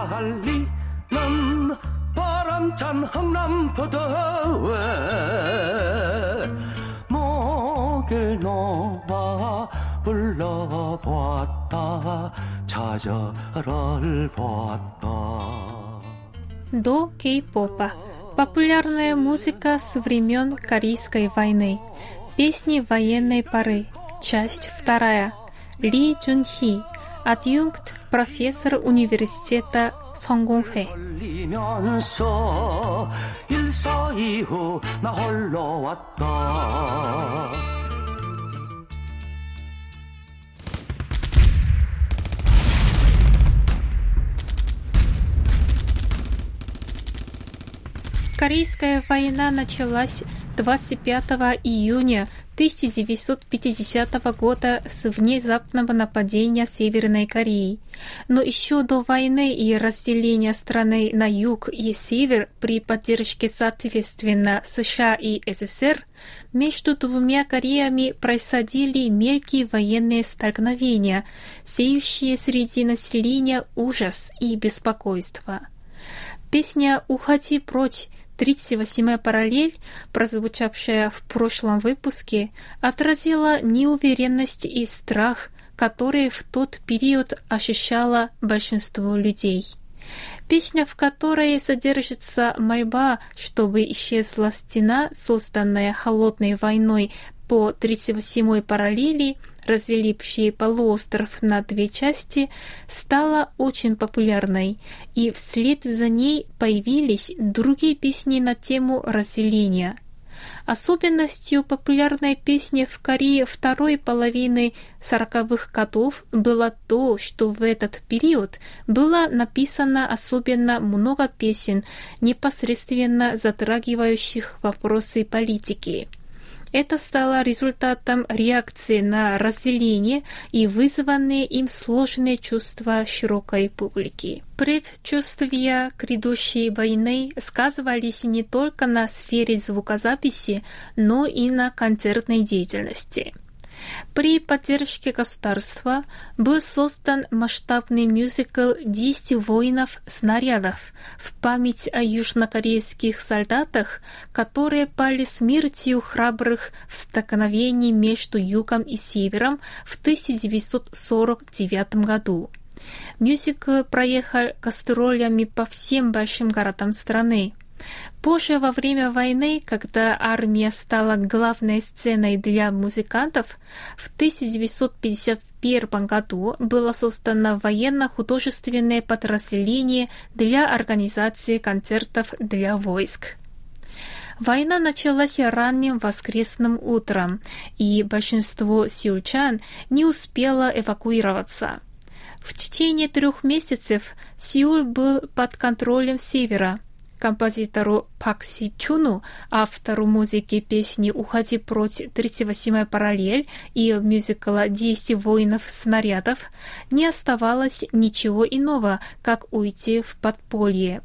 비날리는 바람찬 흥남포도에 목을 놓아 불러보았다 좌절을 보았다 До кей-попа. Популярная музыка со времен Корейской войны. Песни военной поры. Часть вторая. Ли Джунхи. Адъюнкт профессор университета 성공회. 걸리면서 일사이후 나 홀로 왔다 Корейская война началась 25 июня 1950 года с внезапного нападения Северной Кореи. Но еще до войны и разделения страны на юг и север при поддержке соответственно США и СССР между двумя Кореями происходили мелкие военные столкновения, сеющие среди населения ужас и беспокойство. Песня «Уходи прочь» 38-я параллель, прозвучавшая в прошлом выпуске, отразила неуверенность и страх, которые в тот период ощущало большинство людей. Песня, в которой содержится мольба, чтобы исчезла стена, созданная холодной войной по 38-й параллели – разделившей полуостров на две части, стала очень популярной, и вслед за ней появились другие песни на тему разделения. Особенностью популярной песни в Корее второй половины сороковых годов было то, что в этот период было написано особенно много песен, непосредственно затрагивающих вопросы политики. Это стало результатом реакции на разделение и вызванные им сложные чувства широкой публики. Предчувствия грядущей войны сказывались не только на сфере звукозаписи, но и на концертной деятельности. При поддержке государства был создан масштабный мюзикл «Десять воинов снарядов» в память о южнокорейских солдатах, которые пали смертью храбрых в столкновении между югом и севером в 1949 году. Мюзикл проехал гастролями по всем большим городам страны. Позже, во время войны, когда армия стала главной сценой для музыкантов, в 1951 году было создано военно-художественное подразделение для организации концертов для войск. Война началась ранним воскресным утром, и большинство сеульчан не успело эвакуироваться. В течение трех месяцев Сеул был под контролем севера – композитору Пак Си Чуну, автору музыки песни «Уходи прочь 38-я параллель» и мюзикла «Десять воинов-снарядов», не оставалось ничего иного, как уйти в подполье.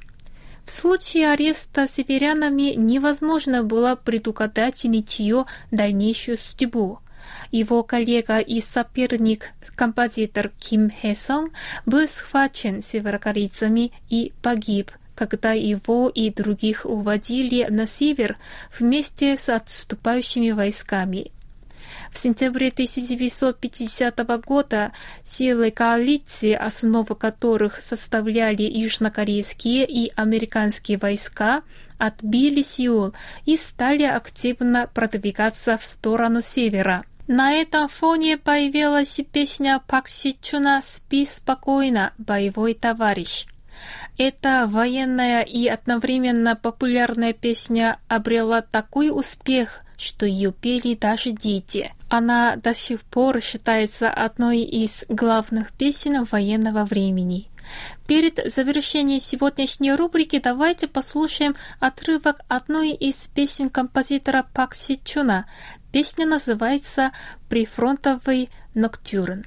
В случае ареста северянами невозможно было предугадать ничью дальнейшую судьбу. Его коллега и соперник, композитор Ким Хэсон, был схвачен северокорейцами и погиб – когда его и других уводили на север вместе с отступающими войсками. В сентябре 1950 года силы коалиции, основу которых составляли южнокорейские и американские войска, отбили Сеул и стали активно продвигаться в сторону севера. На этом фоне появилась песня Пак Сичуна «Спи спокойно, боевой товарищ». Эта военная и одновременно популярная песня обрела такой успех, что ее пели даже дети. Она до сих пор считается одной из главных песен военного времени. Перед завершением сегодняшней рубрики давайте послушаем отрывок одной из песен композитора Пак Си Чуна. Песня называется «Прифронтовый ноктюрн».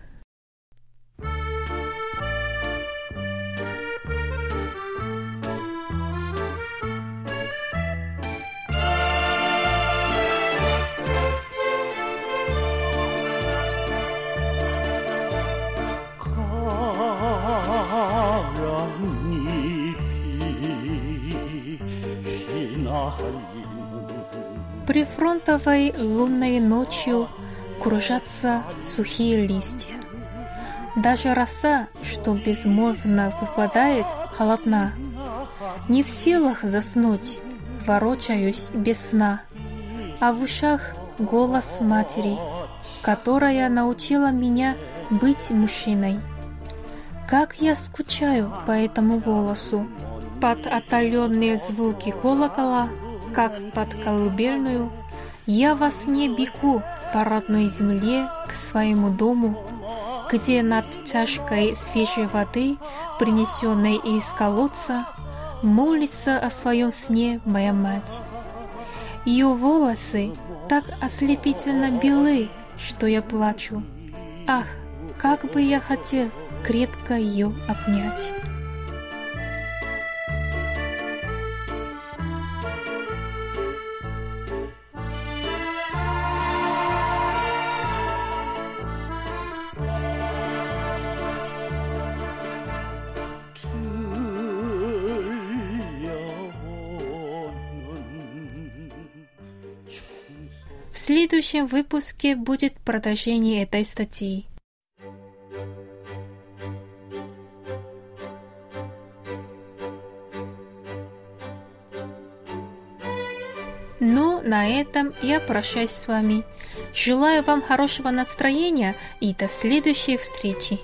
Прифронтовой лунной ночью кружатся сухие листья. Даже роса, что безмолвно выпадает, холодна. Не в силах заснуть, ворочаюсь без сна, а в ушах голос матери, которая научила меня быть мужчиной. Как я скучаю по этому голосу. Под отдаленные звуки колокола, как под колыбельную, я во сне бегу по родной земле к своему дому, где над чашкой свежей воды, принесенной из колодца, молится о своем сне моя мать. Ее волосы так ослепительно белы, что я плачу. Ах, как бы я хотел крепко ее обнять. Следующем выпуске будет продолжение этой статьи. Ну, на этом я прощаюсь с вами. Желаю вам хорошего настроения и до следующей встречи.